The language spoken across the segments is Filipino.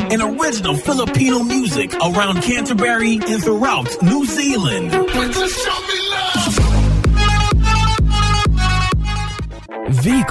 And original Filipino music around Canterbury and throughout New Zealand.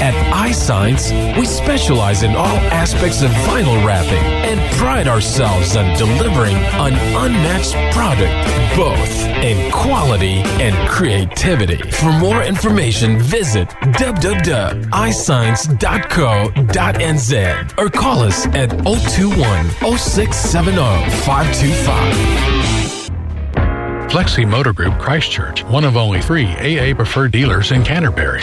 At iSigns, we specialize in all aspects of vinyl wrapping and pride ourselves on delivering an unmatched product, both in quality and creativity. For more information, visit www.isigns.co.nz or call us at 021 0670 525. Flexi Motor Group Christchurch, one of only three AA preferred dealers in Canterbury.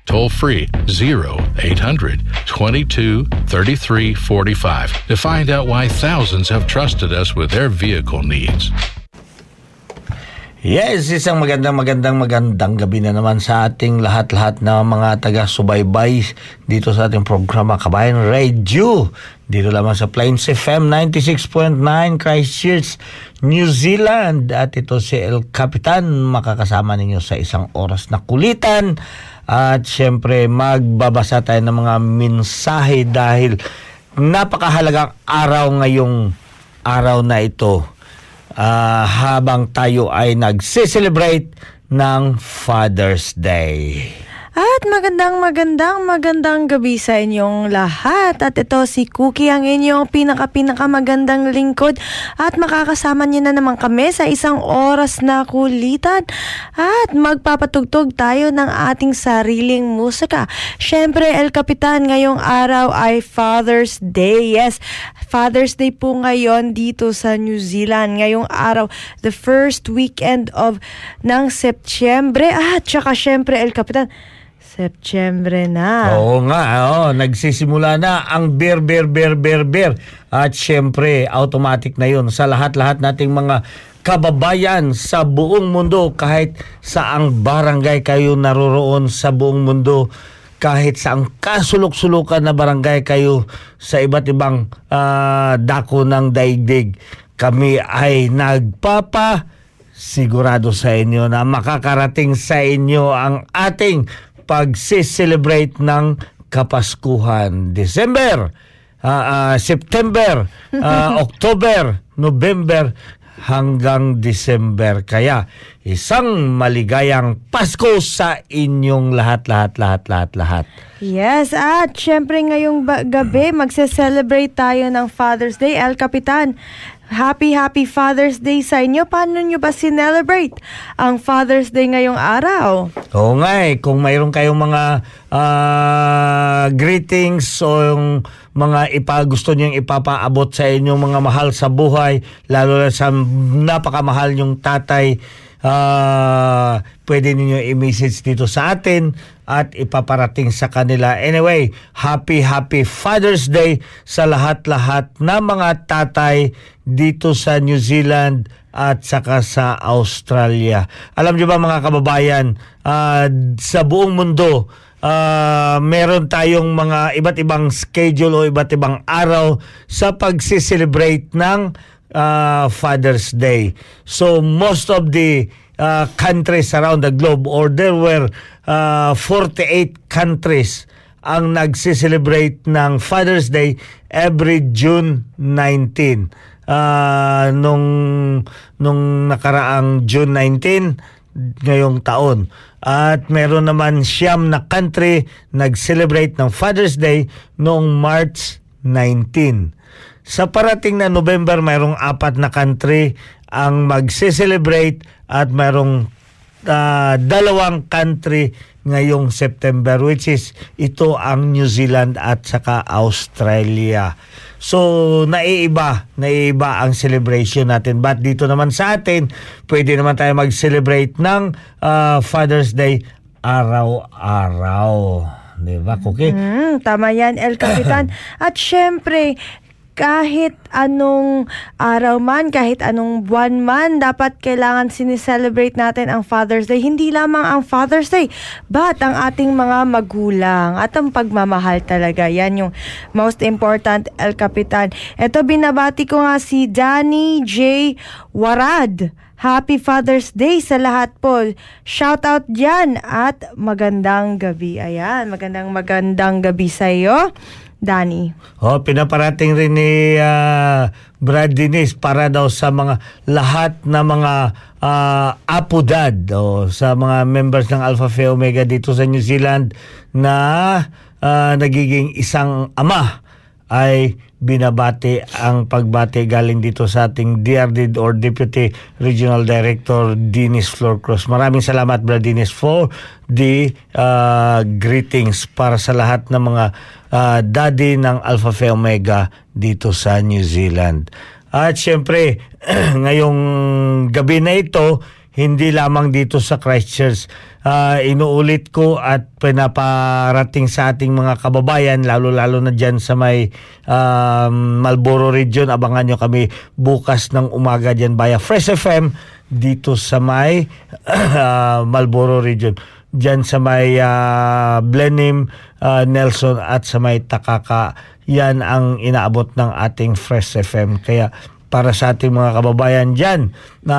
toll free 0800 22 33 45 to find out why thousands have trusted us with their vehicle needs. Yes, isang magandang magandang magandang gabi na naman sa ating lahat-lahat na mga taga-subaybay dito sa ating programa Kabayan Radio. Dito lamang sa Plains FM 96.9 Christchurch, New Zealand. At ito si El Capitan, makakasama ninyo sa isang oras na kulitan. At syempre magbabasa tayo ng mga mensahe dahil napakahalagang araw ngayong araw na ito ah, habang tayo ay nagse-celebrate ng Father's Day. At magandang magandang magandang gabi sa inyong lahat. At ito si Cookie ang inyong pinaka-pinaka magandang lingkod. At makakasama niyo na naman kami sa isang oras na kulitan. At magpapatugtog tayo ng ating sariling musika. Siyempre, El Capitan, ngayong araw ay Father's Day. Yes, Father's Day po ngayon dito sa New Zealand. Ngayong araw, the first weekend of ng Setyembre. At saka siyempre, El Capitan, Setyembre na. Oo nga, oh, nagsisimula na ang beer, beer, beer, beer, beer. At syempre, automatic na yun sa lahat-lahat nating mga kababayan sa buong mundo kahit saang barangay kayo naroroon sa buong mundo kahit saang kasulok-sulukan na barangay kayo sa iba't ibang ah, dako ng daigdig kami ay nagpapa sigurado sa inyo na makakarating sa inyo ang ating pagse-celebrate ng Kapaskuhan. December, ah, ah, September, ah, October, November, hanggang December. Kaya isang maligayang Pasko sa inyong lahat, lahat, lahat, lahat, lahat. Yes, at syempre ngayong gabi magse-celebrate tayo ng Father's Day. El Capitan, happy happy Father's Day sa inyo. Paano nyo ba sinelebrate ang Father's Day ngayong araw? Oo nga eh, kung mayroon kayong mga ah, greetings o yung mga ipa, gusto niyong ipapaabot sa inyong mga mahal sa buhay, lalo na sa napakamahal yung tatay ah, pwede ninyo i-message dito sa atin at ipaparating sa kanila. Anyway, happy happy Father's Day sa lahat-lahat na mga tatay dito sa New Zealand at saka sa Australia. Alam niyo ba mga kababayan, ah, sa buong mundo, ah, meron tayong mga iba't ibang schedule o iba't ibang araw sa pagsi-celebrate ng ah, Father's Day. So most of the uh, countries around the globe or there were uh, 48 countries ang nagsi-celebrate ng Father's Day every June 19. Ah, nung nung nakaraang June 19 ngayong taon. At meron naman siyam na country nag-celebrate ng Father's Day noong March 19. Sa parating na November, mayroong apat na country ang magse-celebrate at mayroong ah, dalawang country ngayong September which is ito ang New Zealand at saka Australia. So, naiiba, naiiba ang celebration natin. But dito naman sa atin, pwede naman tayo mag-celebrate ng ah, Father's Day araw-araw. Di ba, Cookie? Mm, tama yan, El Capitan. At syempre, kahit anong araw man, kahit anong buwan man, dapat kailangan sinicelebrate natin ang Father's Day. Hindi lamang ang Father's Day, but ang ating mga magulang at ang pagmamahal talaga. Yan yung most important, El Capitan. Ito, binabati ko nga si Danny J. Warad. Happy Father's Day sa lahat po. Shout out dyan at magandang gabi. Ayan, magandang magandang gabi sa iyo, Danny. Oh, pinaparating rin ni ah, Brad Dinis para daw sa mga lahat na mga ah, apodad o sa mga members ng Alpha Phi Omega dito sa New Zealand na ah, nagiging isang ama ay binabati ang pagbati galing dito sa ating DRD or Deputy Regional Director Dinis Florcross. Maraming salamat Brad Dinis for the ah, greetings para sa lahat ng mga ah, daddy ng Alpha Phi Omega dito sa New Zealand. At syempre, ngayong gabi na ito, hindi lamang dito sa Christchurch. Ah, inuulit ko at pinaparating sa ating mga kababayan, lalo-lalo na dyan sa may um, Marlboro region. Abangan nyo kami bukas ng umaga dyan via Fresh FM dito sa may ah, Marlboro region. Dyan sa may ah, Blenheim, ah, Nelson at sa may Takaka. Yan ang inaabot ng ating Fresh FM. Kaya para sa ating mga kababayan dyan na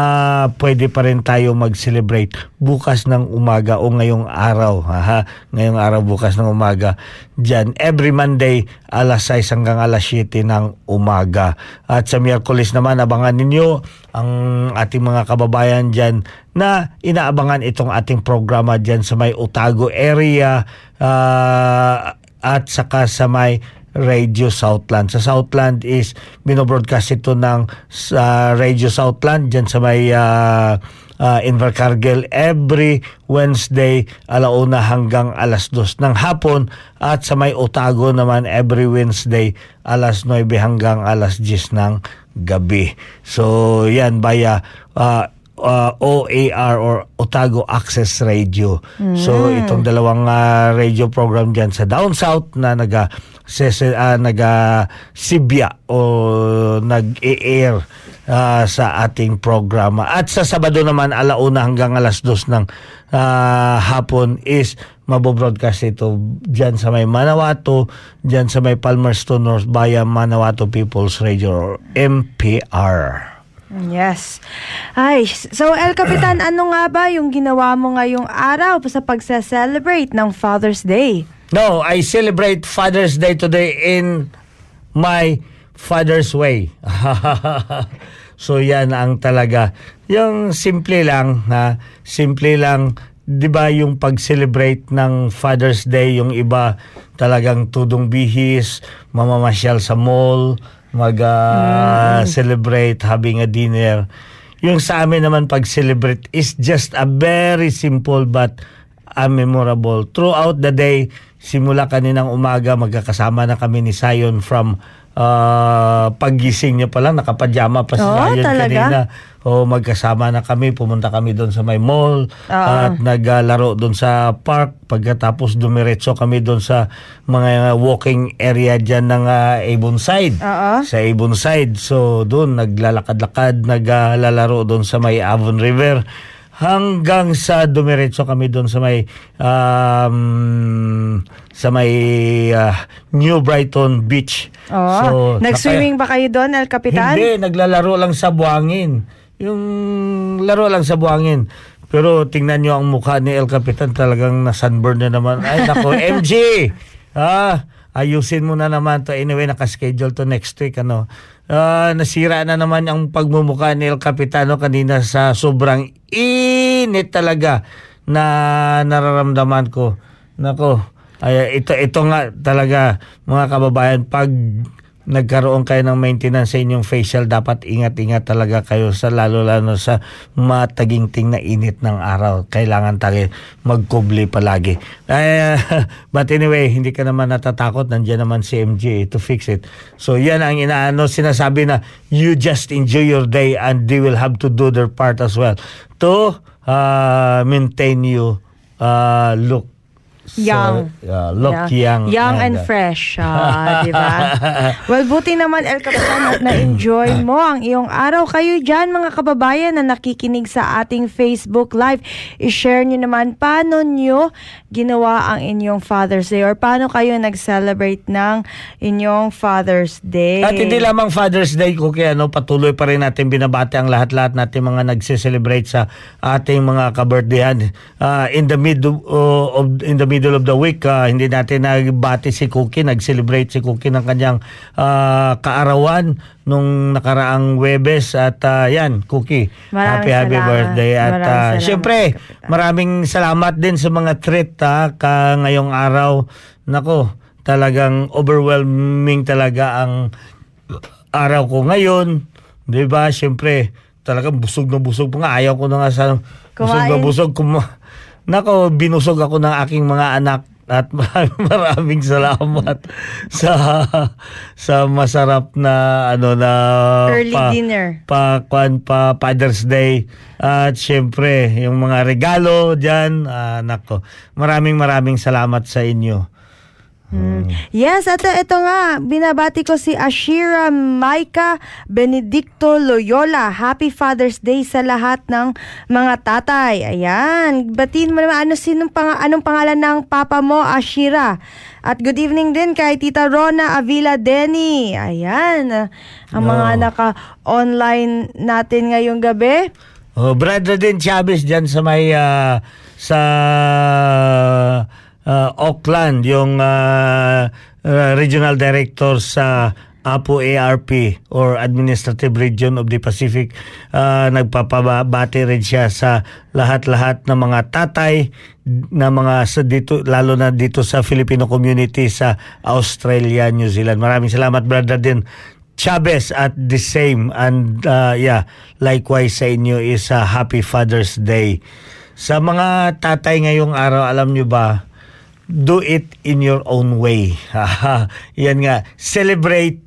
pwede pa rin tayo mag-celebrate bukas ng umaga o ngayong araw. Ha? Ngayong araw bukas ng umaga dyan. Every Monday alas 6 hanggang alas 7 ng umaga. At sa Miyerkules naman abangan ninyo ang ating mga kababayan dyan na inaabangan itong ating programa dyan sa may Otago area ah, at saka sa may Radio Southland. Sa Southland is binobroadcast ito ng sa Radio Southland dyan sa may uh, uh, Invercargill every Wednesday alauna hanggang alas dos ng hapon at sa may Otago naman every Wednesday alas 9 hanggang alas 10 ng gabi. So yan via uh, uh, OAR or Otago Access Radio. So itong dalawang uh, radio program diyan sa Down South na naga sese, uh, naga Sibya o nag-air uh, sa ating programa. At sa Sabado naman alauna hanggang alas dos ng uh, hapon is mabobroadcast ito dyan sa may Manawato, dyan sa may Palmerston North Bayan Manawato People's Radio or MPR. Yes. Ay, so El Capitan, ano nga ba yung ginawa mo ngayong araw sa pagsa-celebrate ng Father's Day? No, I celebrate Father's Day today in my father's way. so yan ang talaga. Yung simple lang, ha? Simple lang, 'di ba yung pag-celebrate ng Father's Day, yung iba talagang tudong bihis, mamamasyal sa mall, mag-celebrate, having a dinner. Yung sa amin naman pag-celebrate is just a very simple but a memorable. Throughout the day, simula kaninang umaga, magkakasama na kami ni Zion from ah, paggising niya pa lang, nakapadyama pa si Oo, Zion talaga? kanina. O magkasama na kami, pumunta kami doon sa may mall Oo. at naglaro doon sa park. Pagkatapos dumiretso kami doon sa mga walking area dyan ng ah, Avonside. Oo. Sa Avonside. So doon naglalakad-lakad, naglalaro doon sa may Avon River hanggang sa dumiretso kami doon sa may um, sa may ah, New Brighton Beach. Oo. Nag-swimming ba kayo doon, El Capitan? Hindi, naglalaro lang sa buhangin. Yung laro lang sa buhangin. Pero tingnan nyo ang mukha ni El Capitan talagang na-sunburn na naman. Ay, nako, MG! Ah, ayusin mo na naman to. Anyway, nakaschedule to next week. Ano. Ah, nasira na naman ang pagmumukha ni El Capitano kanina sa sobrang init talaga na nararamdaman ko. Nako, ay, ito, ito nga talaga mga kababayan, pag nagkaroon kayo ng maintenance sa inyong facial, dapat ingat-ingat talaga kayo sa lalo-lalo sa mataginting na init ng araw. Kailangan tayo magkubli palagi. Ay, but anyway, hindi ka naman natatakot. Nandiyan naman si MJ to fix it. So yan ang inaano, sinasabi na you just enjoy your day and they will have to do their part as well to uh, maintain you uh, look Young. So, uh, look young. Young and uh, fresh. ah, di ba? well, buti naman, El Capitan, at na-enjoy mo ang iyong araw. Kayo dyan, mga kababayan na nakikinig sa ating Facebook Live, i-share nyo naman paano nyo ginawa ang inyong Father's Day or paano kayo nag-celebrate ng inyong Father's Day. At hindi lamang Father's Day ko kaya ano, patuloy pa rin natin binabati ang lahat-lahat natin mga nagse-celebrate sa ating mga kabirthdayan. Uh, in the middle uh, of in the middle of the week, uh, hindi natin nagbati si Cookie, nag-celebrate si Cookie ng kanyang uh, kaarawan nung nakaraang Webes at uh, yan, Cookie. Maraming happy happy salamat. birthday at Maraming uh, salamat, syempre Kapitan. maraming salamat din sa mga treat ha, ka ngayong araw. Nako, talagang overwhelming talaga ang araw ko ngayon. 'Di ba? Syempre, talagang busog na busog pa nga. Ayaw ko na nga sa busog na busog. Kuma- Nako, binusog ako ng aking mga anak at maraming, maraming salamat sa sa masarap na ano na Early dinner. pa kwan pa Father's Day. At syempre yung mga regalo diyan ah, nako. Maraming maraming salamat sa inyo Yes, at ito nga, binabati ko si Ashira Maika Benedicto Loyola. Happy Father's Day sa lahat ng mga tatay. Ayan, batiin mo naman ano sinong pang, anong pangalan ng papa mo, Ashira. At good evening din kay Tita Rona Avila Denny. Ayan, ang mga Oh. naka-online natin ngayong gabi. oh brother din Chavez diyan sa may ah, sa ah, Auckland yung ah, ah, regional director sa APO ARP or Administrative Region of the Pacific ah, nagpapabati rin siya sa lahat-lahat ng mga tatay na mga sa dito lalo na dito sa Filipino community sa Australia, New Zealand. Maraming salamat brother din Chavez at the same and uh, yeah likewise sa inyo is a happy Father's Day. Sa mga tatay ngayong araw alam nyo ba do it in your own way. yan nga celebrate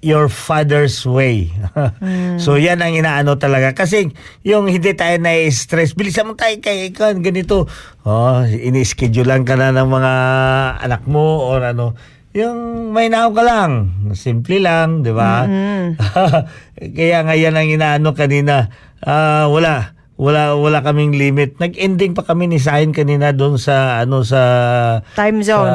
your father's way. so yan ang inaano talaga. Kasi yung hindi tayo na-stress, bilisan mo tayo kay ikaw, ganito. Oh, ini-schedule lang ka na ng mga anak mo or ano. Yung may nao ka lang. Simple lang, di ba? Kaya nga yan ang inaano kanina. Ah, wala wala wala kaming limit. Nag-ending pa kami ni Sahin kanina doon sa ano sa Time zone.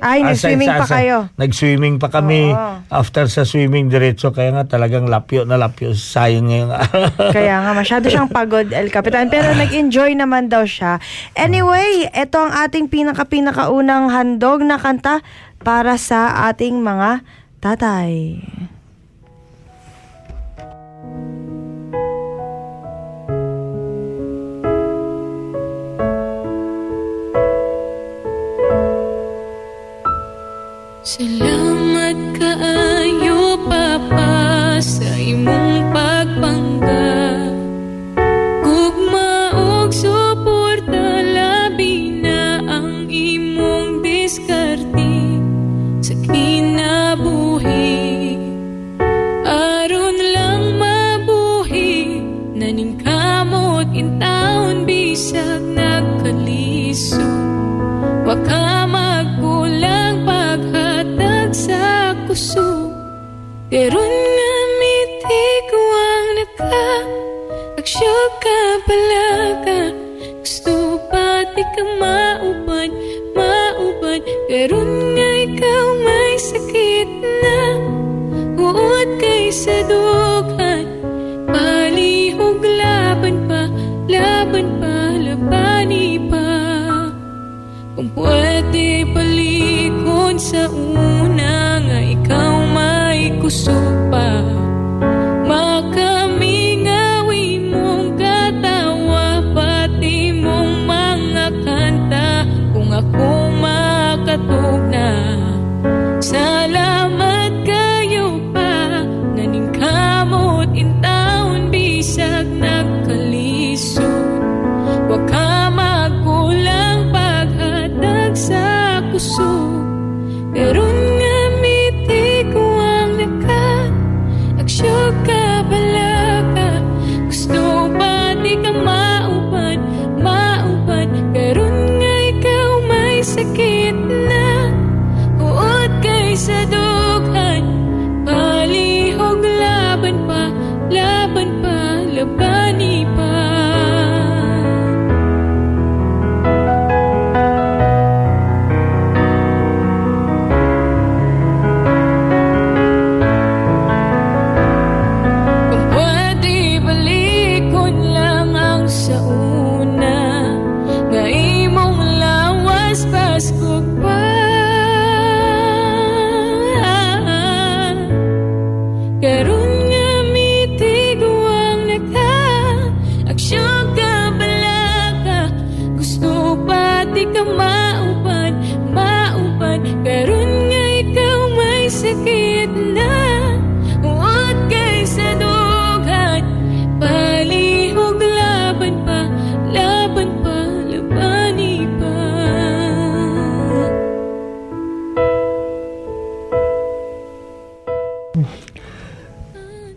Ay, ah, nag-swimming sa- pa sa- kayo. Nag-swimming pa kami Oo. after sa swimming diretso kaya nga talagang lapyo na lapyo sayang ngayong araw. Kaya nga, masyado siyang pagod, El Capitan. Pero nag-enjoy naman daw siya. Anyway, ito ang ating pinaka-pinakaunang handog na kanta para sa ating mga tatay. Salamat kaayo, Papa, sa imong pagpangga. Gugma og suporta labi na ang imong diskarte sa kinabuhi. Aron lang mabuhi, naningkamot in taon bisag nagkalisod. Wakas miti ko ang naka Aksyo ka balaga Gusto pati ka mauban Mauban Karon nga ikaw may sakit na Uot kay sa dughan Palihog laban pa Laban pa Labani pa. Kung pwede palikon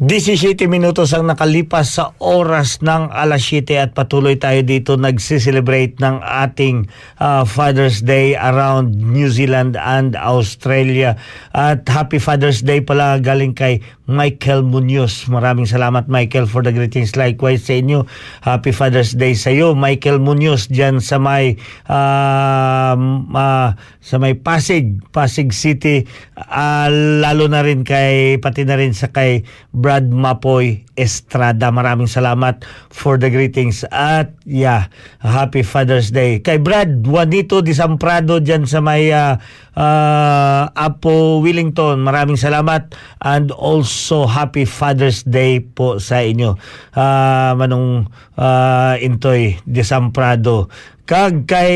17 minutos ang nakalipas sa oras ng alas 7 at patuloy tayo dito nagsiselebrate ng ating uh, Father's Day around New Zealand and Australia. At Happy Father's Day pala galing kay Michael Munoz. Maraming salamat Michael for the greetings. Likewise sa inyo. Happy Father's Day sa iyo Michael Munoz dyan sa may uh, uh, sa may Pasig, Pasig City. Uh, lalo na rin kay pati na rin sa kay Brad Mapoy Estrada. Maraming salamat for the greetings. At yeah, Happy Father's Day. Kay Brad Juanito Disamprado dyan sa may uh, uh, Apo Wellington. Maraming salamat. And also Happy Father's Day po sa inyo. Uh, manong uh, Intoy Disamprado. Kag kay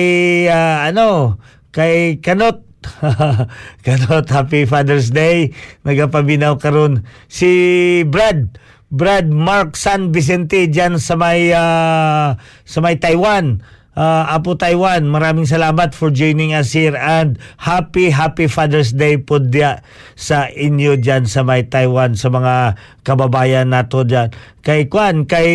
uh, ano, kay Kanot Kanot, happy Father's Day. Nagapabinaw karon si Brad. Brad Mark San Vicente diyan sa may uh, sa may Taiwan. Uh, Apo Taiwan, maraming salamat for joining us here and happy happy Father's Day po dia sa inyo diyan sa may Taiwan sa mga kababayan nato diyan. Kay Kwan, kay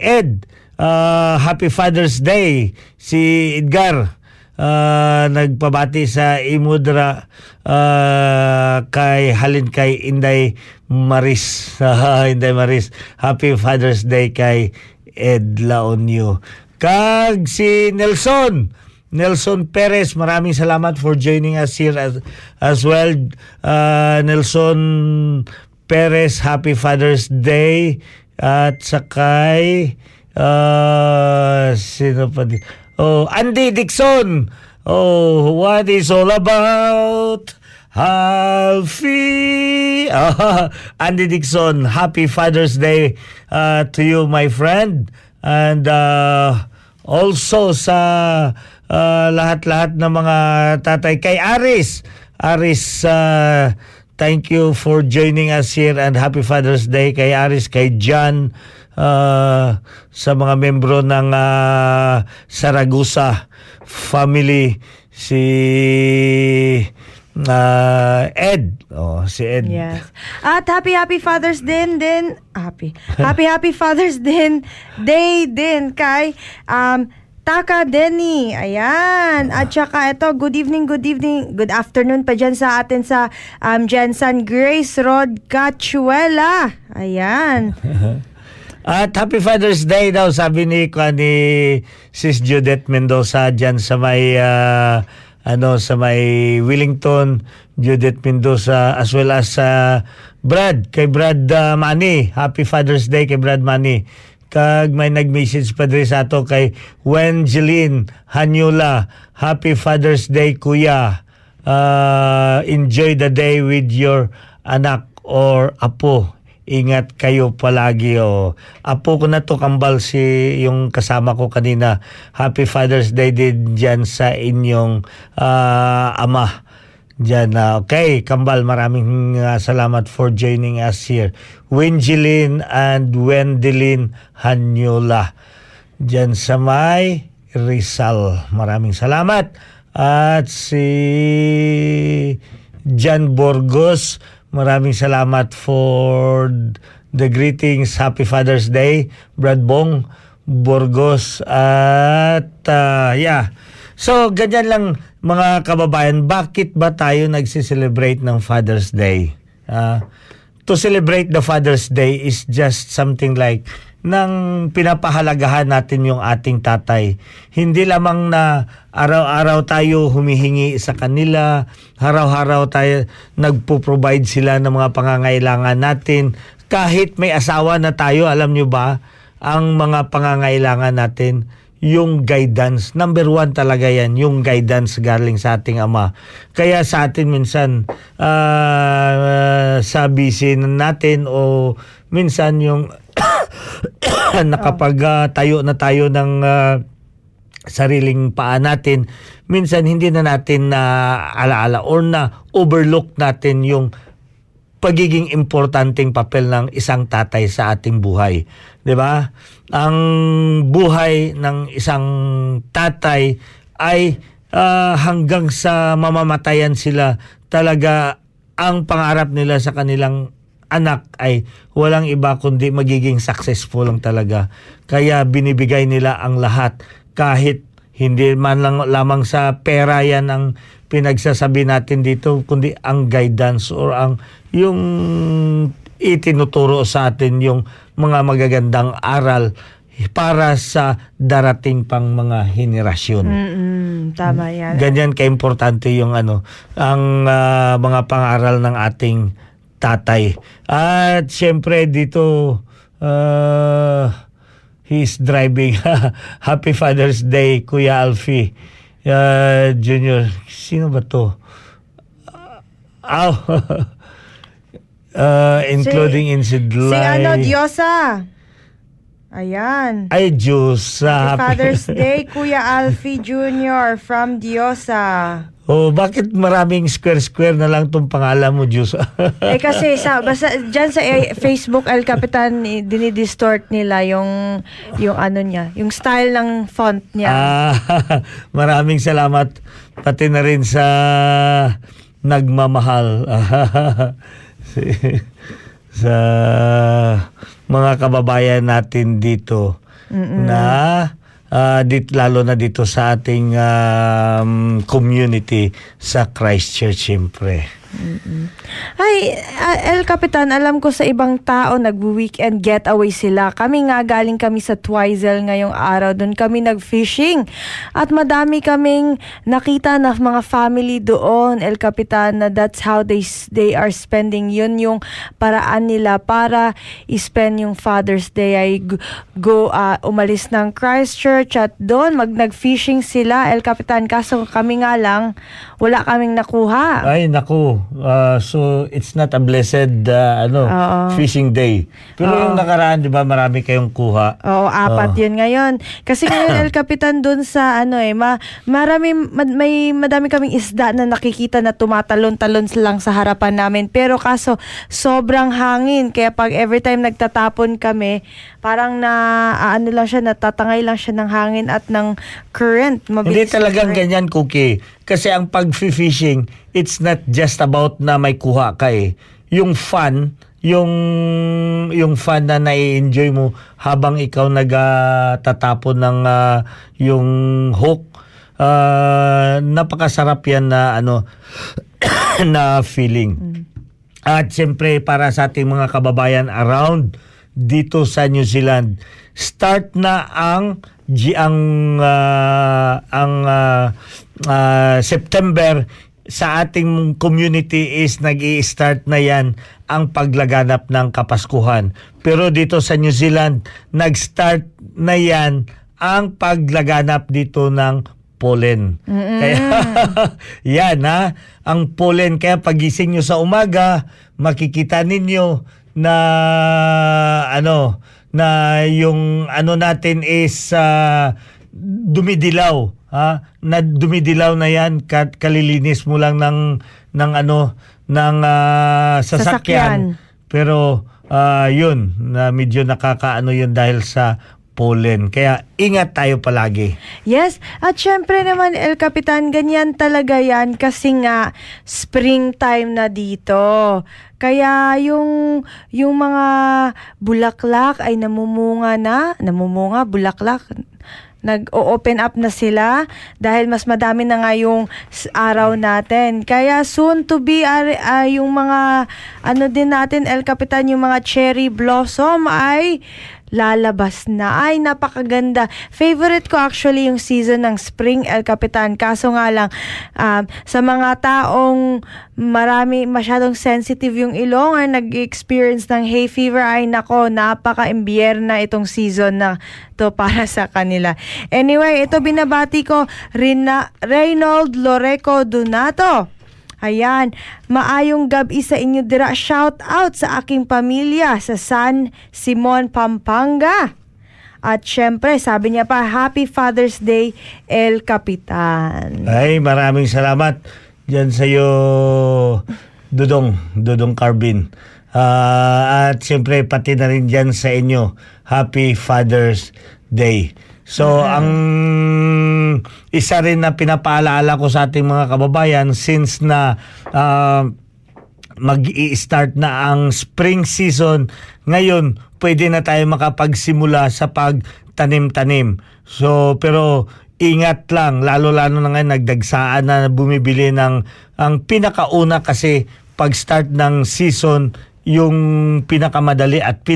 Ed, uh, happy Father's Day si Edgar uh, nagpabati sa Imudra uh, kay halin kay Inday Maris. Inday Maris. Happy Father's Day kay Ed Laonyo. Kag si Nelson. Nelson Perez, maraming salamat for joining us here as, as well. Uh, Nelson Perez, Happy Father's Day. At sakay, uh, sino pa di? Oh, Andy Dixon. Oh, what is all about? Happy ah, Andy Dixon, happy Father's Day uh, to you, my friend. And uh, also sa uh, lahat-lahat ng mga tatay kay Aris. Aris, uh, thank you for joining us here and happy Father's Day kay Aris, kay John, uh, sa mga membro ng uh, Saragusa family si uh, Ed. Oh, si Ed. Yes. At happy happy Father's din din happy. Happy happy Father's din day din kay um Taka Denny, ayan. At saka ito, good evening, good evening, good afternoon pa dyan sa atin sa um, Jensen Grace Rod Cachuela. Ayan. At Happy Father's Day daw sabi ni ni Sis Judith Mendoza diyan sa may ah, ano sa may Wellington Judith Mendoza as well as sa Brad kay Brad ah, Mani Happy Father's Day kay Brad Mani kag may nag-message pa diri sa ato kay Wenjeline Hanyula. Happy Father's Day kuya. Ah, enjoy the day with your anak or apo ingat kayo palagi o apo ko na to kambal si yung kasama ko kanina. Happy father's day din dyan sa inyong ah, ama. Dyan na okay kambal maraming ah, salamat for joining us here. Winjeline and Wendelin Hanyola. Dyan sa may Rizal maraming salamat. At si Jan Borgos Maraming salamat for the greetings. Happy Father's Day, Brad Bong, Borgos, at ah, yeah. So, ganyan lang mga kababayan, bakit ba tayo nagsiselebrate ng Father's Day? Ah, to celebrate the Father's Day is just something like nang pinapahalagahan natin yung ating tatay. Hindi lamang na araw-araw tayo humihingi sa kanila, araw-araw tayo nagpo-provide sila ng mga pangangailangan natin. Kahit may asawa na tayo, alam nyo ba, ang mga pangangailangan natin, yung guidance. Number one talaga yan, yung guidance galing sa ating ama. Kaya sa atin minsan, ah, sa busy natin o minsan yung nakapag ah, tayo na tayo ng ah, sariling paa natin, minsan hindi na natin na alaala or na overlook natin yung pagiging importanteng papel ng isang tatay sa ating buhay. 'Di ba? Ang buhay ng isang tatay ay ah, hanggang sa mamamatayan sila talaga ang pangarap nila sa kanilang anak ay walang iba kundi magiging successful lang talaga. Kaya binibigay nila ang lahat kahit hindi man lang lamang sa pera yan ang pinagsasabi natin dito kundi ang guidance or ang yung itinuturo sa atin yung mga magagandang aral para sa darating pang mga henerasyon. Mm-mm, tama yan. Ganyan kaimportante yung ano, ang ah, mga pangaral ng ating tatay. At syempre dito uh, he's driving. Happy Father's Day, Kuya Alfie. Uh, Junior, sino ba to? Aw. uh, including in Sidlay. Si ano, Diyosa. Ayan. Ay, Diyos. Happy Father's Day, Kuya Alfie Jr. from Diyosa. Oh, bakit maraming square-square na lang tong pangalan mo, Diyos? eh kasi sa basta diyan sa eh, Facebook El Capitan eh, dinidistort nila yung yung ano niya, yung style ng font niya. Ah, maraming salamat pati na rin sa nagmamahal sa mga kababayan natin dito na ah, dit lalo na dito sa ating um, community sa Christchurch siyempre. Ay, El Capitan, alam ko sa ibang tao nag-weekend getaway sila. Kami nga galing kami sa Twizel ngayong araw. Doon kami nag-fishing. At madami kaming nakita na mga family doon, El Capitan, na that's how they they are spending. Yun yung paraan nila para i-spend yung Father's Day ay go ah, umalis ng Christchurch at doon mag nag-fishing sila, El Capitan. Kaso kami nga lang, wala kaming nakuha. Ay, naku. Ah, so, it's not a blessed ah, ano, Oo. fishing day. Pero yung nakaraan, di ba, marami kayong kuha. Oo, apat Oo. yun ngayon. Kasi ngayon, El Capitan, dun sa ano eh, ma, marami, mad- may madami kaming isda na nakikita na tumatalon-talon lang sa harapan namin. Pero kaso, sobrang hangin. Kaya pag every time nagtatapon kami, parang na, ano lang siya, natatangay lang siya ng hangin at ng current. Hindi Mabilis talagang yung current. ganyan, Cookie. Kasi ang pag-fishing, it's not just about na may kuha ka eh. Yung fun yung yung fun na nai-enjoy mo habang ikaw nagtatapon ng ah, yung hook Ah, napakasarap yan na ano na feeling. At siyempre para sa ating mga kababayan around dito sa New Zealand, start na ang ang ah, ang ah, ah, September sa ating community is nag start na yan ang paglaganap ng Kapaskuhan. Pero dito sa New Zealand, nag-start na yan ang paglaganap dito ng pollen. Kaya yan ha, ang pollen kaya pagising nyo sa umaga, makikita ninyo na ano na yung ano natin is ah, dumidilaw ha na dumidilaw na yan kat kalilinis mo lang ng ng ano ng ah, sasakyan. Sasakyan. pero ah, yun na medyo nakakaano yun dahil sa pollen kaya ingat tayo palagi Yes, at syempre naman El Capitan, ganyan talaga yan kasi nga springtime na dito. Kaya yung yung mga bulaklak ay namumunga na, namumunga bulaklak nag-open up na sila dahil mas madami na nga yung araw natin. Kaya soon to be are, ah, yung mga ano din natin El Capitan yung mga cherry blossom ay lalabas na. Ay, napakaganda. Favorite ko actually yung season ng Spring El Capitan. Kaso nga lang, um, sa mga taong marami, masyadong sensitive yung ilong or nag-experience ng hay fever, ay nako, napaka-imbierna itong season na to para sa kanila. Anyway, ito binabati ko, Rina, Reynold Loreco Donato. Ayan, maayong gabi sa inyo dira. Shout out sa aking pamilya sa San Simon, Pampanga. At syempre, sabi niya pa, Happy Father's Day, El Capitan. Ay, maraming salamat dyan sa iyo, Dudong, Dudong Carbin. Ah, at siyempre, pati na rin dyan sa inyo, Happy Father's Day. So, ang isa rin na pinapaalaala ko sa ating mga kababayan since na ah, mag-i-start na ang spring season, ngayon pwede na tayo makapagsimula sa pagtanim-tanim. So, pero ingat lang, lalo-lalo na ngayon nagdagsaan na bumibili ng ang pinakauna kasi pag-start ng season, yung pinakamadali at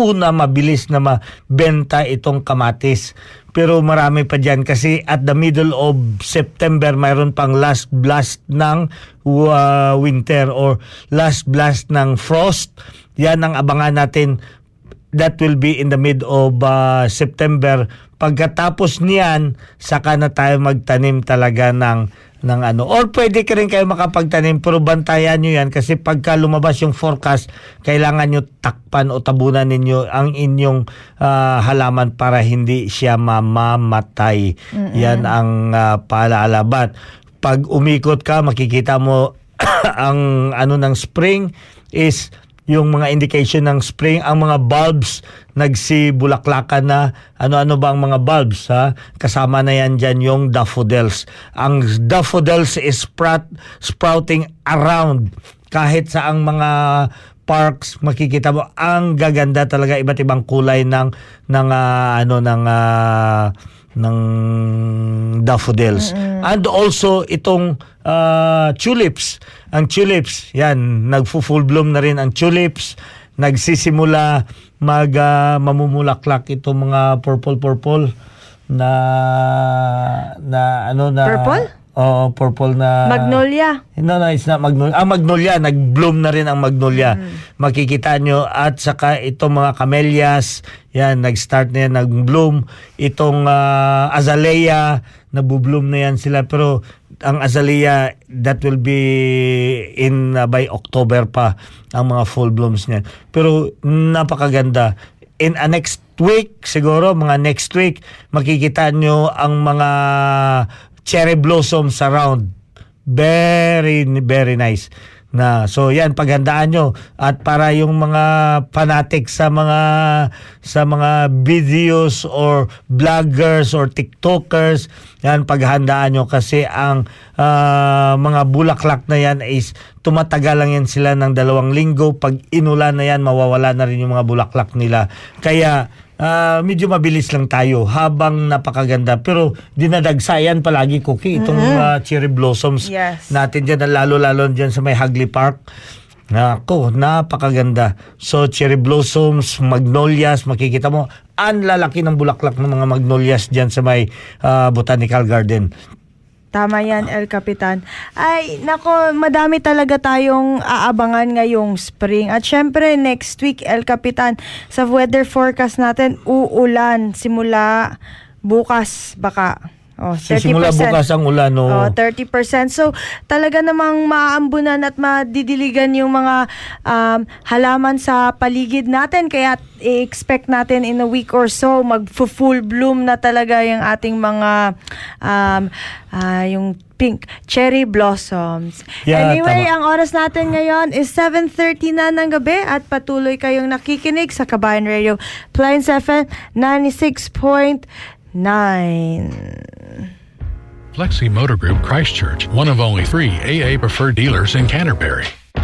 pinakauna mabilis na mabenta itong kamatis. Pero marami pa dyan kasi at the middle of September mayroon pang last blast ng uh, winter or last blast ng frost. Yan ang abangan natin that will be in the mid of uh, September. Pagkatapos niyan, saka na tayo magtanim talaga ng ng ano. Or pwede ka rin kayo makapagtanim pero bantayan nyo yan kasi pagka lumabas yung forecast, kailangan nyo takpan o tabunan ninyo ang inyong ah, halaman para hindi siya mamamatay. Yan ang uh, paalaala. But pag umikot ka, makikita mo ang ano ng spring is yung mga indication ng spring, ang mga bulbs nagsibulaklakan na ano-ano ba ang mga bulbs ha? Kasama na yan dyan yung daffodils. Ang daffodils is sprout, sprouting around kahit sa ang mga parks makikita mo ang gaganda talaga iba't ibang kulay ng ng ah, ano ng ah, ng daffodils. And also itong ah, tulips. Ang tulips, yan, nagfo-full bloom na rin ang tulips. Nagsisimula mag ah, mamumulaklak itong mga purple-purple na na ano na Purple? Oo, purple na Magnolia. No, no, it's not magnolia. Ah, magnolia. Nag-bloom na rin ang magnolia. Makikita nyo. At saka itong mga camellias, yan, nag-start na yan, nag-bloom. Itong ah, azalea, nabubloom na yan sila. Pero ang azalea, that will be in ah, by October pa ang mga full blooms niyan. Pero napakaganda. In a next week, siguro, mga next week, makikita nyo ang mga cherry blossoms around. Very, very nice. na so yan paghandaan nyo at para yung mga fanatic sa mga sa mga videos or vloggers or tiktokers yan paghandaan nyo kasi ang ah, mga bulaklak na yan is tumatagal lang yan sila ng dalawang linggo pag inulan na yan mawawala na rin yung mga bulaklak nila kaya Ah, medyo mabilis lang tayo habang napakaganda pero dinadagsayan palagi cookie itong ah, cherry blossoms Yes. natin dyan lalo-lalo dyan sa may Hagley Park Nako, napakaganda. So, cherry blossoms, magnolias, makikita mo, ang lalaki ng bulaklak ng mga magnolias dyan sa may ah, botanical garden. Tama yan, El Capitan. Ay, nako, madami talaga tayong aabangan ngayong spring. At syempre, next week, El Capitan, sa weather forecast natin, uulan simula bukas baka. Oh, 30%. Simula bukas ang ulan, no? Oh, 30%. So, talaga namang maaambunan at madidiligan yung mga um, halaman sa paligid natin. Kaya i-expect natin in a week or so, mag-full bloom na talaga yung ating mga um, ah, yung pink cherry blossoms. Yeah, anyway, tama. ang oras natin ngayon is 7.30 na ng gabi at patuloy kayong nakikinig sa Kabayan Radio Plains FM 96.9. Flexi Motor Group Christchurch, one of only three AA preferred dealers in Canterbury.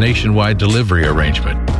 Nationwide delivery arrangement.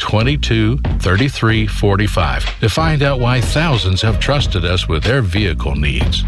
22 33 45 to find out why thousands have trusted us with their vehicle needs.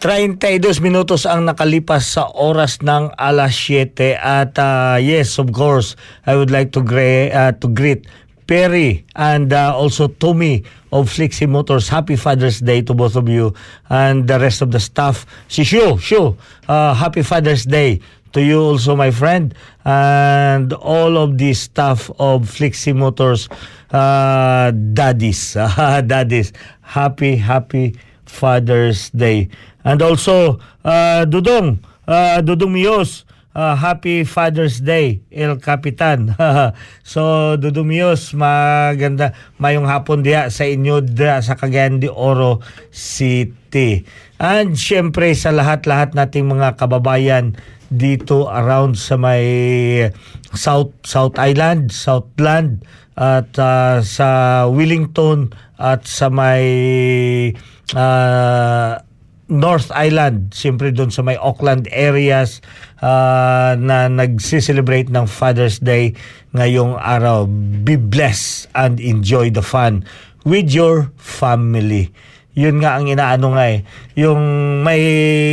32 minutos ang nakalipas sa oras ng alas 7 at ah, yes of course I would like to gre- ah, to greet Perry and uh, also Tommy of Flixie Motors. Happy Father's Day to both of you and the rest of the staff. Si Shu, Shu, uh, Happy Father's Day to you also, my friend, and all of the staff of Flixie Motors, uh, daddies, daddies. Happy, happy Father's Day. And also, uh, Dudong, uh, Dudong Mios, uh, Happy Father's Day, El Capitan. so, Dudong Mios, maganda, mayong hapon diya sa inyo diya sa Cagayan de Oro City. And syempre sa lahat-lahat nating mga kababayan dito around sa may South South Island, Southland at uh, sa Wellington at sa may uh, North Island, siyempre doon sa may Auckland areas uh, na nagsi-celebrate ng Father's Day ngayong araw. Be blessed and enjoy the fun with your family. Yun nga ang inaano nga eh. Yung may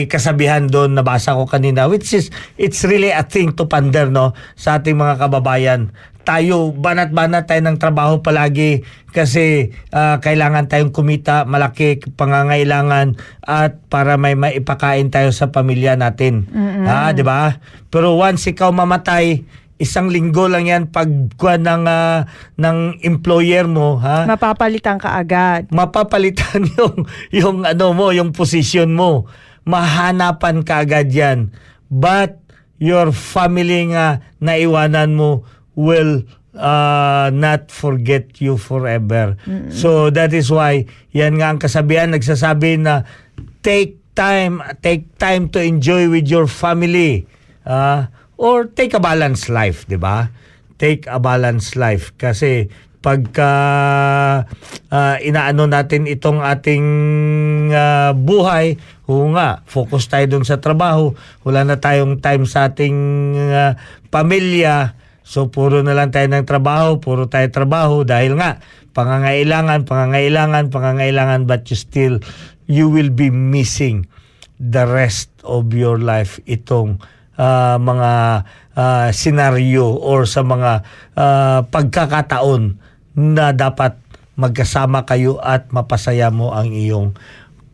kasabihan doon nabasa ko kanina which is it's really a thing to ponder no sa ating mga kababayan tayo banat-banat tayo ng trabaho palagi kasi ah, kailangan tayong kumita malaki pangangailangan at para may maipakain tayo sa pamilya natin. Ha, 'di ba? Pero once ikaw mamatay, isang linggo lang 'yan pag ng ah, ng employer mo, ha? Mapapalitan ka agad. mapapalitan yung yung ano mo, yung position mo. Mahanapan ka agad 'yan. But your family nga naiwanan mo will uh, not forget you forever. So that is why yan nga ang kasabihan nagsasabi na take time, take time to enjoy with your family. Ah, or take a balanced life, 'di ba? Take a balanced life kasi pagka ah, inaano natin itong ating ah, buhay, oo nga, focus tayo dun sa trabaho. Wala na tayong time sa ating ah, pamilya. So puro na lang tayo ng trabaho, puro tayo trabaho dahil nga pangangailangan, pangangailangan, pangangailangan but you still you will be missing the rest of your life itong ah, mga ah, senaryo or sa mga ah, pagkakataon na dapat magkasama kayo at mapasaya mo ang iyong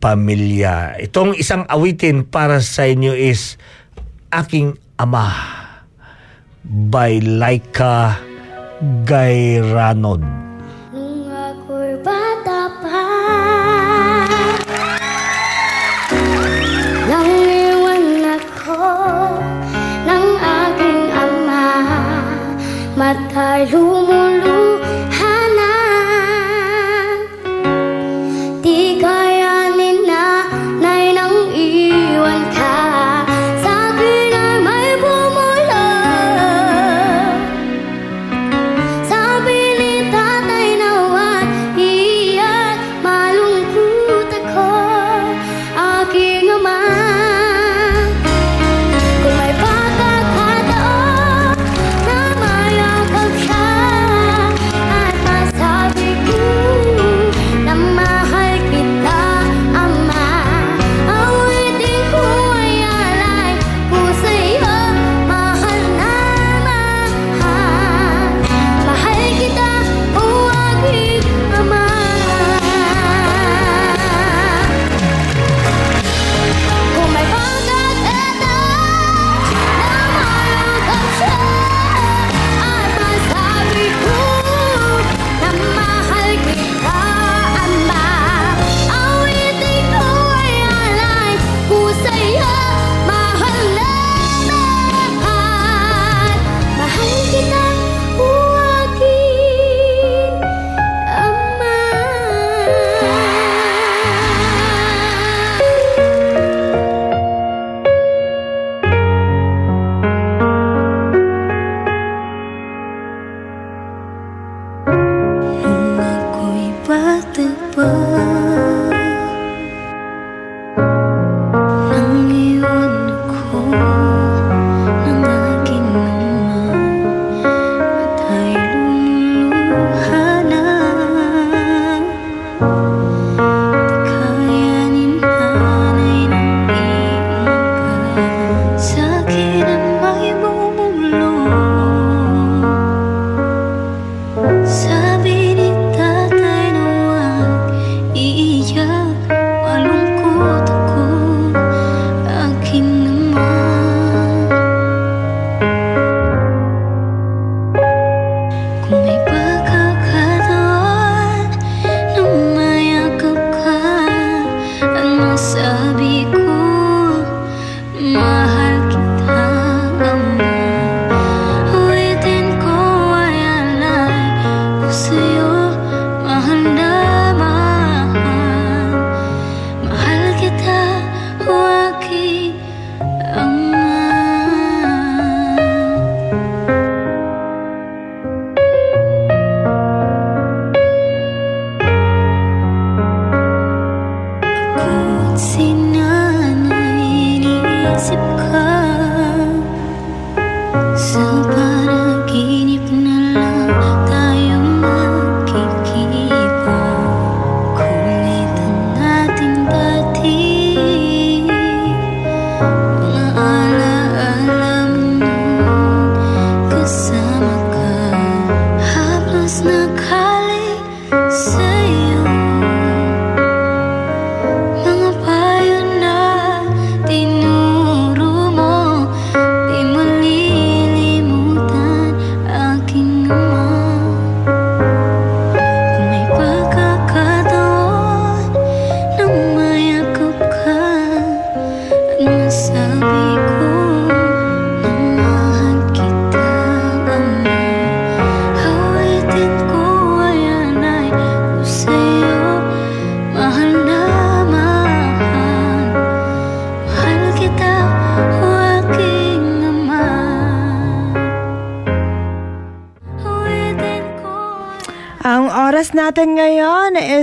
pamilya. Itong isang awitin para sa inyo is Aking Ama by Laika Gayranod. I don't know.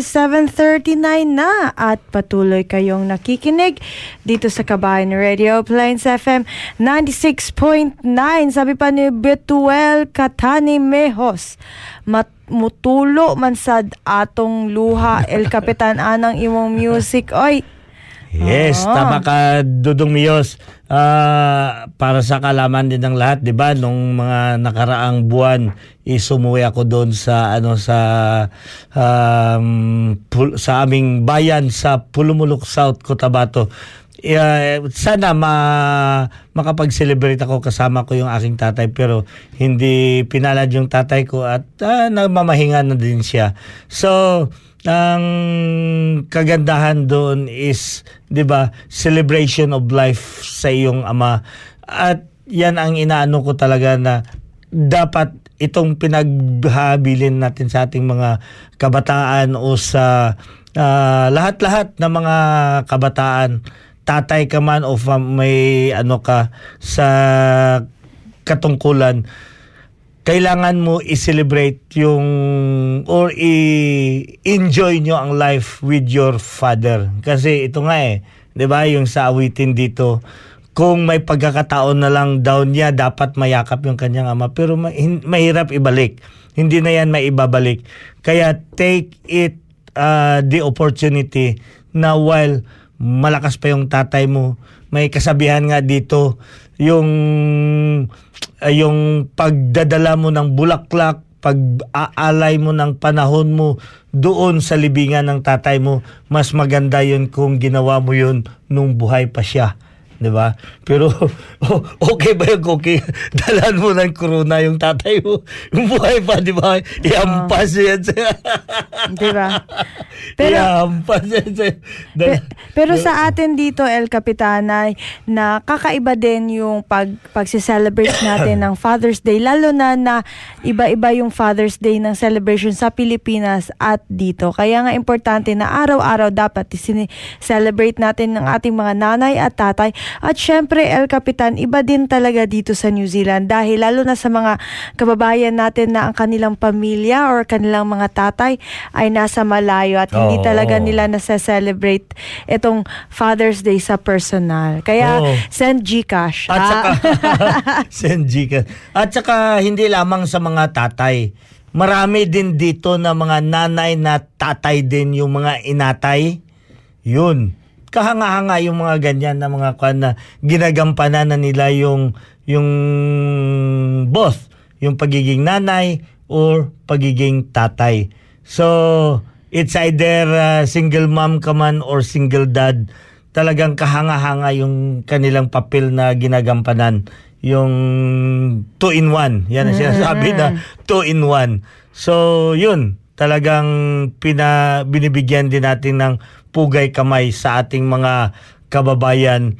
Is 7.39 na at patuloy kayong nakikinig dito sa Kabayan Radio Plains FM 96.9. Sabi pa ni Betuel Katani Mejos, mat mutulo man sad atong luha El Kapitan anang imong music. Oy, Yes, Oo. tama ka, Dudong Miyos. Ah, para sa kalaman din ng lahat, 'di ba? Nung mga nakaraang buwan, isumuwi ako doon sa ano sa um, pul- sa aming bayan sa Pulumulok South, Cotabato. Eh, sana ma makapag-celebrate ako kasama ko yung aking tatay pero hindi pinalad yung tatay ko at ah, nagmamahinga na din siya. So, ang kagandahan doon is, 'di ba, celebration of life sa iyong ama. At 'yan ang inaano ko talaga na dapat itong pinaghabilin natin sa ating mga kabataan o sa ah, lahat-lahat ng mga kabataan tatay ka man o may ano ka sa katungkulan kailangan mo i-celebrate yung or i-enjoy nyo ang life with your father. Kasi ito nga eh, 'di ba, yung sa awitin dito, kung may pagkakataon na lang daw niya dapat mayakap yung kanyang ama pero ma- hin- mahirap ibalik. Hindi na yan maibabalik. Kaya take it uh, the opportunity na while malakas pa yung tatay mo, may kasabihan nga dito, yung ay yung pagdadala mo ng bulaklak, pag-aalay mo ng panahon mo doon sa libingan ng tatay mo, mas maganda yun kung ginawa mo yun nung buhay pa siya. 'di ba? Pero oh, okay ba yung cookie? Dalan mo ng corona yung tatay mo. Yung buhay pa, 'di ba? Iampas yan sa di ba? Pero Pe- pero sa atin dito, El Capitanay, na kakaiba din yung pag, pagsi-celebrate natin ng Father's Day, lalo na na iba-iba yung Father's Day ng celebration sa Pilipinas at dito. Kaya nga importante na araw-araw dapat celebrate natin ng ating mga nanay at tatay. At syempre, El Capitan, iba din talaga dito sa New Zealand dahil lalo na sa mga kababayan natin na ang kanilang pamilya or kanilang mga tatay ay nasa malayo at hindi Oo. talaga nila na-celebrate itong Father's Day sa personal. Kaya Oo. send Gcash. At ah. saka, send Gcash. At saka, hindi lamang sa mga tatay. Marami din dito na mga nanay na tatay din yung mga inatay. Yun. Kahanga-hanga yung mga ganyan na mga kwan na ginagampanan na nila yung yung both yung pagiging nanay or pagiging tatay. So, it's either uh, single mom ka man or single dad. Talagang kahanga-hanga yung kanilang papel na ginagampanan. Yung two in one. Yan ang sinasabi na two in one. So, yun. Talagang pina, binibigyan din natin ng pugay kamay sa ating mga kababayan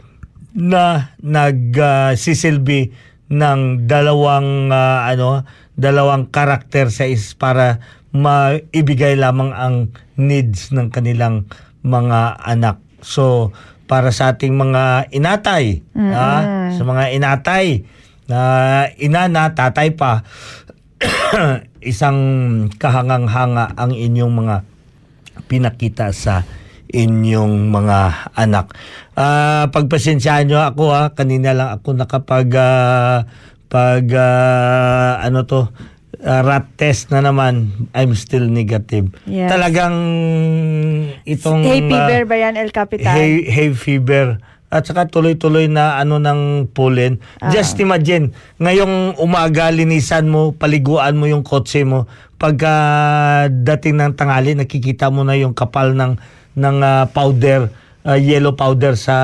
na nagsisilbi ng dalawang ah, ano dalawang karakter sa is para maibigay lamang ang needs ng kanilang mga anak. So para sa ating mga inatay, ah, sa mga inatay na ina na tatay pa isang kahangang-hanga ang inyong mga pinakita sa inyong mga anak. Ah, pagpasensyahan nyo ako ha, kanina lang ako nakapag ah, pag ah, ano to ah, rat test na naman, I'm still negative. Yes. Talagang itong Hay fever ba yan, El Capitan? hay, hay fever at saka tuloy-tuloy na ano ng pollen. Ah. Just imagine, ngayong umaga linisan mo, paliguan mo yung kotse mo. Pagka dating ng tangali, nakikita mo na yung kapal ng ng ah, powder, ah, yellow powder sa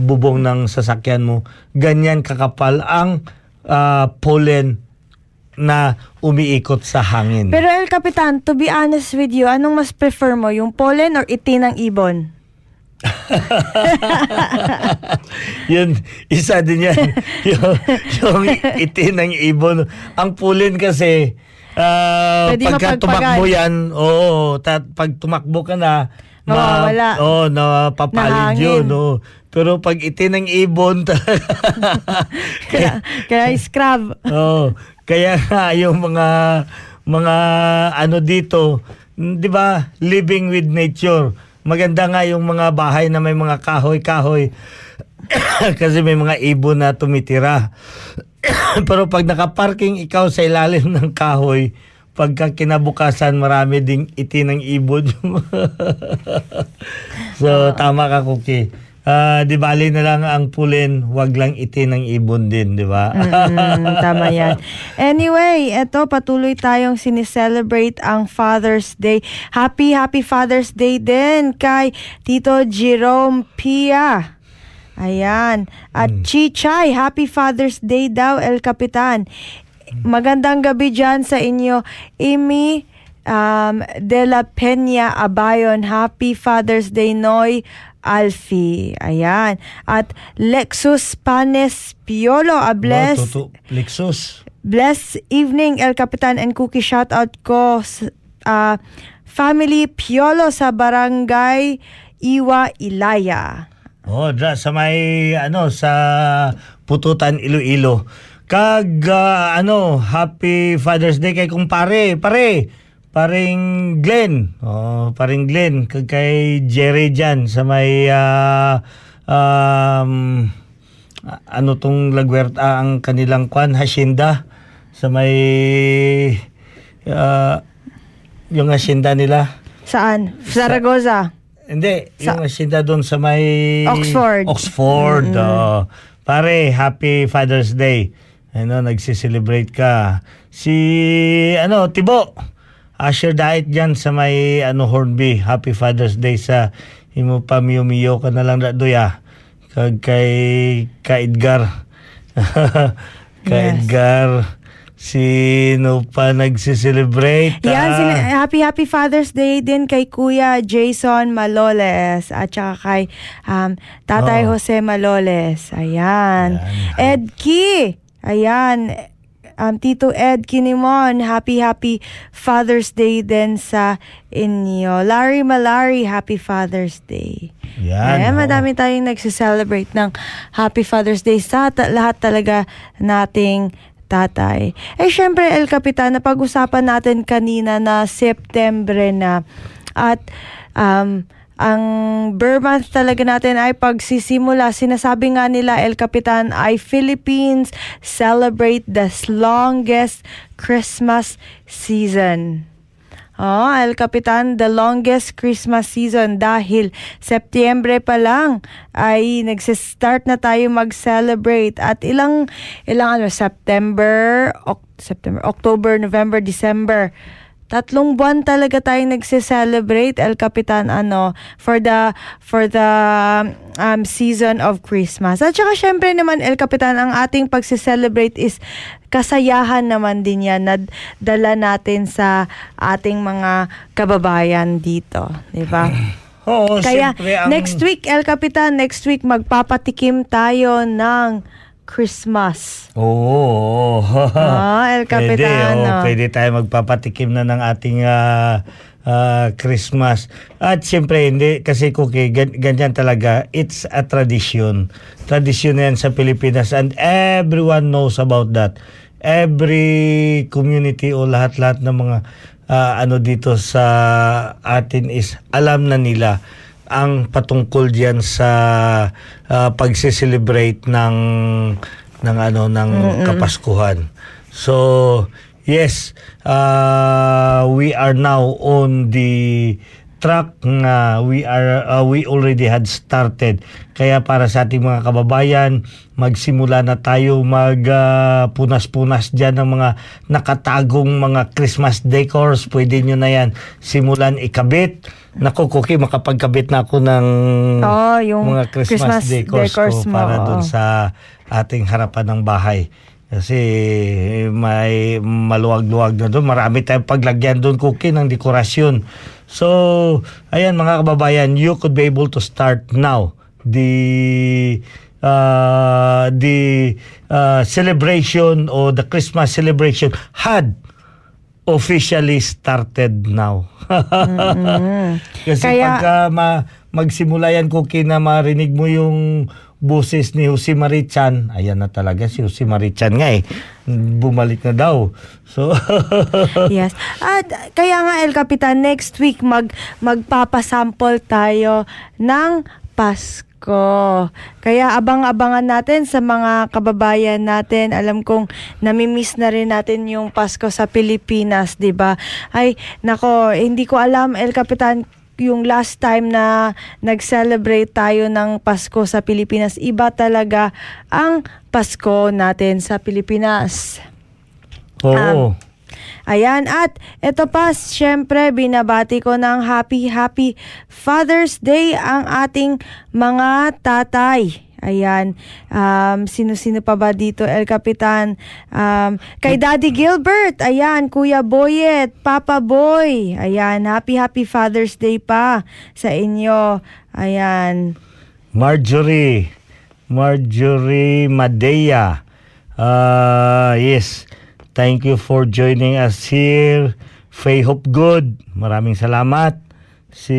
bubong ng sasakyan mo. Ganyan kakapal ang ah, pollen na umiikot sa hangin. Pero El Capitan, to be honest with you, anong mas prefer mo, yung pollen or itin ng ibon? yun, isa din yan. yung, yung itin ng ibon. Ang pulin kasi, ah, Pwede pagka tumakbo yan, oo, ta- pag tumakbo ka na, Mawawala. Oo, na papalid Nahangin. yun. oo. Pero pag itin ng ibon. Kaya, kaya scrub. Oo. Kaya nga yung mga mga ano dito, mm, 'di ba? Living with nature. Maganda nga yung mga bahay na may mga kahoy-kahoy kasi may mga ibon na tumitira. Pero pag nakaparking ikaw sa ilalim ng kahoy, pagka kinabukasan marami ding iti ng ibon. so tama ka Cookie. Ah, di bali na lang ang pulin, wag lang iti ng ibon din, di ba? Mm, tama yan. Anyway, eto patuloy tayong sineselebrate ang Father's Day. Happy, happy Father's Day din kay Tito Jerome Pia. Ayan. At Chichay, happy Father's Day daw, El Capitan. Magandang gabi dyan sa inyo. Amy um, De La Peña Abayon, happy Father's Day, Noy. Alfie. Ayan. At Lexus Panes Piolo, a bless. Oh, tutu- Lexus. Bless evening, El Capitan and Cookie. Shout out ko ah, family Piolo sa barangay Iwa Ilaya. Oh, dra sa may ano sa Pututan Iloilo. Kag ah, ano, happy Father's Day kay kumpare, pare. Paring Glenn. Oh, paring Glenn kag kay Jerry diyan sa may ah, um, ano tong lagwerta ang kanilang kwan hacienda sa may ah, yung hacienda nila. Saan? Zaragoza. Hindi, Sa- yung hacienda doon sa may... Oxford. Oxford. oh. pare, happy Father's Day. Ano, nagsiselebrate ka. Si, ano, Tibo. Asher Diet dyan sa may, ano, Hornby. Happy Father's Day sa imo pa miyo-miyo ka na lang na doya. Kag kay, ka Edgar. ka Yes. Edgar. Sino pa nagsiselebrate? Yan, ah? sila- happy happy Father's Day din kay Kuya Jason Maloles at saka kay um, Tatay Oh. Jose Maloles. Ayan. Ayan. Ed Key. Ayan. Um, Tito Ed Kinimon, happy happy Father's Day din sa inyo. Larry Malari, happy Father's Day. Yan, Ayan, oh. madami tayong nagsiselebrate ng Happy Father's Day sa ta- lahat talaga nating tatay. Eh, syempre, El Capitan, napag-usapan natin kanina na September na at um, ang month talaga natin ay pagsisimula. Sinasabi nga nila, El Capitan, ay Philippines celebrate the longest Christmas season. Oh, El Capitan, the longest Christmas season dahil Setyembre pa lang ay nagse-start na tayo mag-celebrate at ilang ilang ano September, Oc- September, October, November, December. Tatlong buwan talaga tayo nagse-celebrate El Capitan ano for the for the um, season of Christmas. At saka syempre naman El Capitan ang ating pagse-celebrate is kasayahan naman din yan na dala natin sa ating mga kababayan dito, 'di ba? Oo, Kaya ang... next week El Capitan, next week magpapatikim tayo ng Christmas. Oo. Ah, El Pwede, Capitan, oo. oh. pwede tayo magpapatikim na ng ating ah, ah, Christmas. At siyempre, hindi, kasi cookie, gan- ganyan talaga, it's a tradition. Tradition na yan sa Pilipinas and everyone knows about that. Every community o lahat-lahat ng mga ah, ano dito sa atin is alam na nila ang patungkol diyan sa uh, pagse-celebrate ng ng ano ng Kapaskuhan. So, yes, uh, we are now on the track nga we are uh, we already had started. Kaya para sa ating mga kababayan, magsimula na tayo mag uh, punas-punas diyan ng mga nakatagong mga Christmas decors. Pwede nyo na yan simulan ikabit. Naku, Cookie, makapagkabit na ako ng Oh, yung mga Christmas, Christmas decors, decors ko mo, para oo. dun sa ating harapan ng bahay. Kasi may maluwag-luwag na doon. Marami tayong paglagyan doon, Cookie, ng dekorasyon. So, ayan mga kababayan, you could be able to start now the uh, the uh, celebration or the Christmas celebration had officially started now. Kasi Kaya- pagka ma, magsimula yan, Cookie, na marinig mo yung boses ni Jose Marichan. Ayan na talaga si Jose Marichan nga eh. Bumalik na daw. So, Yes. At kaya nga El Capitan, next week mag magpapasample tayo ng Pasko. Kaya abang-abangan natin sa mga kababayan natin. Alam kong namimiss na rin natin yung Pasko sa Pilipinas, 'di ba? Ay, nako, hindi ko alam El Capitan yung last time na nag-celebrate tayo ng Pasko sa Pilipinas, iba talaga ang Pasko natin sa Pilipinas. oo. Ayan, at ito pa, syempre, binabati ko ng happy, happy Father's Day ang ating mga tatay. Ayan, um, sino-sino pa ba dito, El Capitan? Um, kay Daddy Gilbert, ayan, Kuya Boyet, Papa Boy. Ayan, happy, happy Father's Day pa sa inyo. Ayan. Marjorie. Marjorie Madea. Ah, yes. Thank you for joining us here. Faye Hopgood. Maraming salamat. Si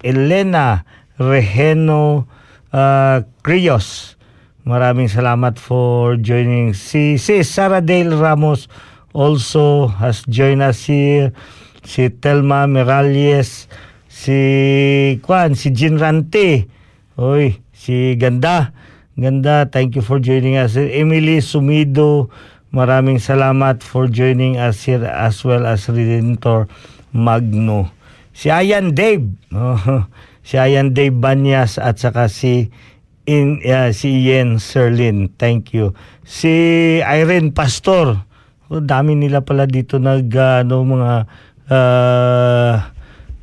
Elena Reheno uh, Crios. Maraming salamat for joining. Si, si Sarah Dale Ramos also has joined us here. Si Telma Miralles. Si Kwan, si Jean Rante. Oy, si Ganda. Ganda, thank you for joining us. Emily Sumido, maraming salamat for joining us here as well as Redentor Magno. Si Ayan Dave, oh, si Ayan Dave Banyas at saka si in uh, si Ian Serlin. Thank you. Si Irene Pastor. Oh, dami nila pala dito nag uh, ano, mga uh,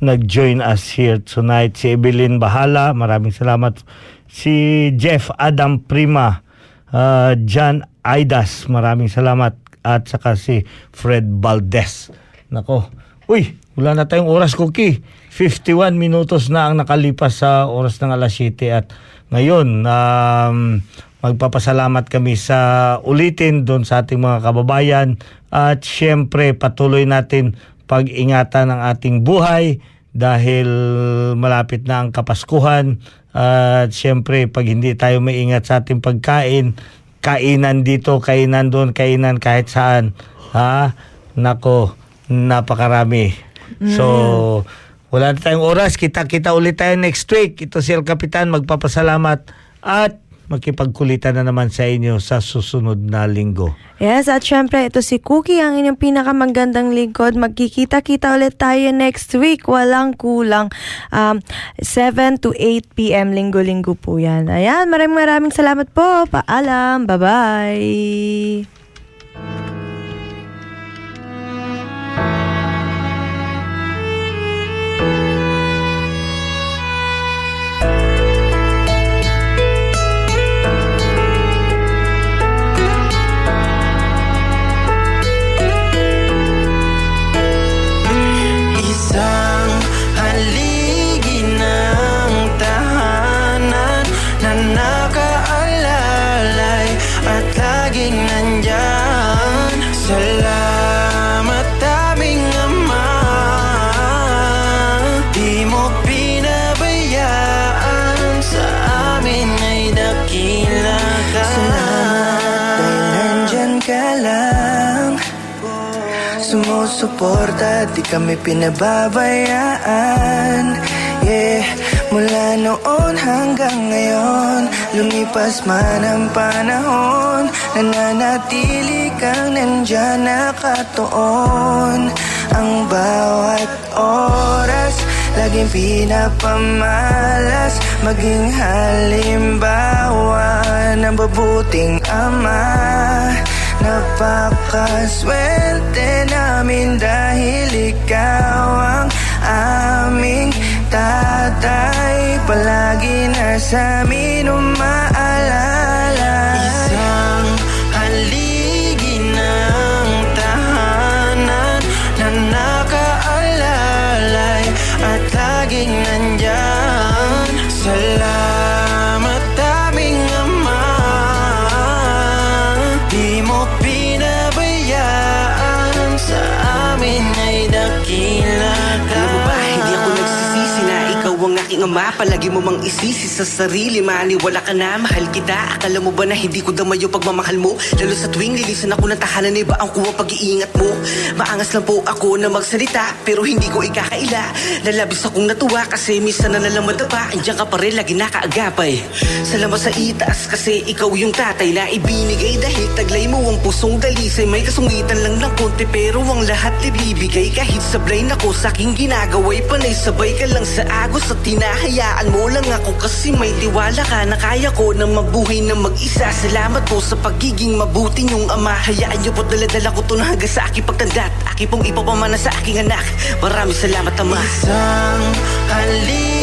nag-join us here tonight. Si Evelyn Bahala, maraming salamat. Si Jeff Adam Prima, uh, John Aidas, maraming salamat. At saka si Fred Valdez. Nako, uy, wala na tayong oras, Cookie. 51 minutos na ang nakalipas sa oras ng alas 7 at ngayon, um, magpapasalamat kami sa ulitin doon sa ating mga kababayan at syempre patuloy natin pag-ingatan ang ating buhay dahil malapit na ang Kapaskuhan at syempre pag hindi tayo maingat sa ating pagkain kainan dito, kainan doon, kainan kahit saan. Ha, nako napakarami. So wala na tayong oras kita-kita ulit tayo next week ito si El Capitan magpapasalamat at makipagkulitan na naman sa inyo sa susunod na linggo Yes, at syempre, ito si Cookie, ang inyong pinakamagandang lingkod. Magkikita-kita ulit tayo next week. Walang kulang. Um, 7 to 8 p.m. linggo-linggo po yan. Ayan, maraming maraming salamat po. Paalam. Bye-bye. Sumusuporta, di kami pinababayaan. Yeah, mula noon hanggang ngayon Lumipas man ang panahon Nananatili kang nandyan nakatuon Ang bawat oras Laging pinapamalas Maging halimbawa Ng mabuting ama Napakaswerte namin dahil ikaw ang aming tatay. Palagi na sa amin umaalala aking ama Palagi mo mang isisi sa sarili Maniwala ka na, mahal kita. Akala mo ba na hindi ko damayo pagmamahal mo? Lalo sa tuwing lilisan ako ng tahanan Iba ang kuha pag-iingat mo. Maangas lang po ako na magsalita Pero hindi ko ikakaila. Lalabis akong natuwa Kasi minsan na nalang madapa Andiyan ka pa rin, lagi nakaagapay. Salamat sa itaas Kasi ikaw yung tatay na ibinigay. Dahil taglay mo ang pusong dalisay May kasungitan lang ng konti Pero ang lahat ibibigay. Kahit sablay na ko sa aking ginagaway Panay sabay ka lang sa agos At tinahayaan mo lang ako Kasi may tiwala ka na kaya ko Na mabuhay na mag-isa. Salamat po sa pagiging mabuti niyong ama. Hayaan niyo po daladala ko to na hanggang sa aking pagtanda At pong ipapamana sa aking anak. Maraming salamat ama. Isang haligi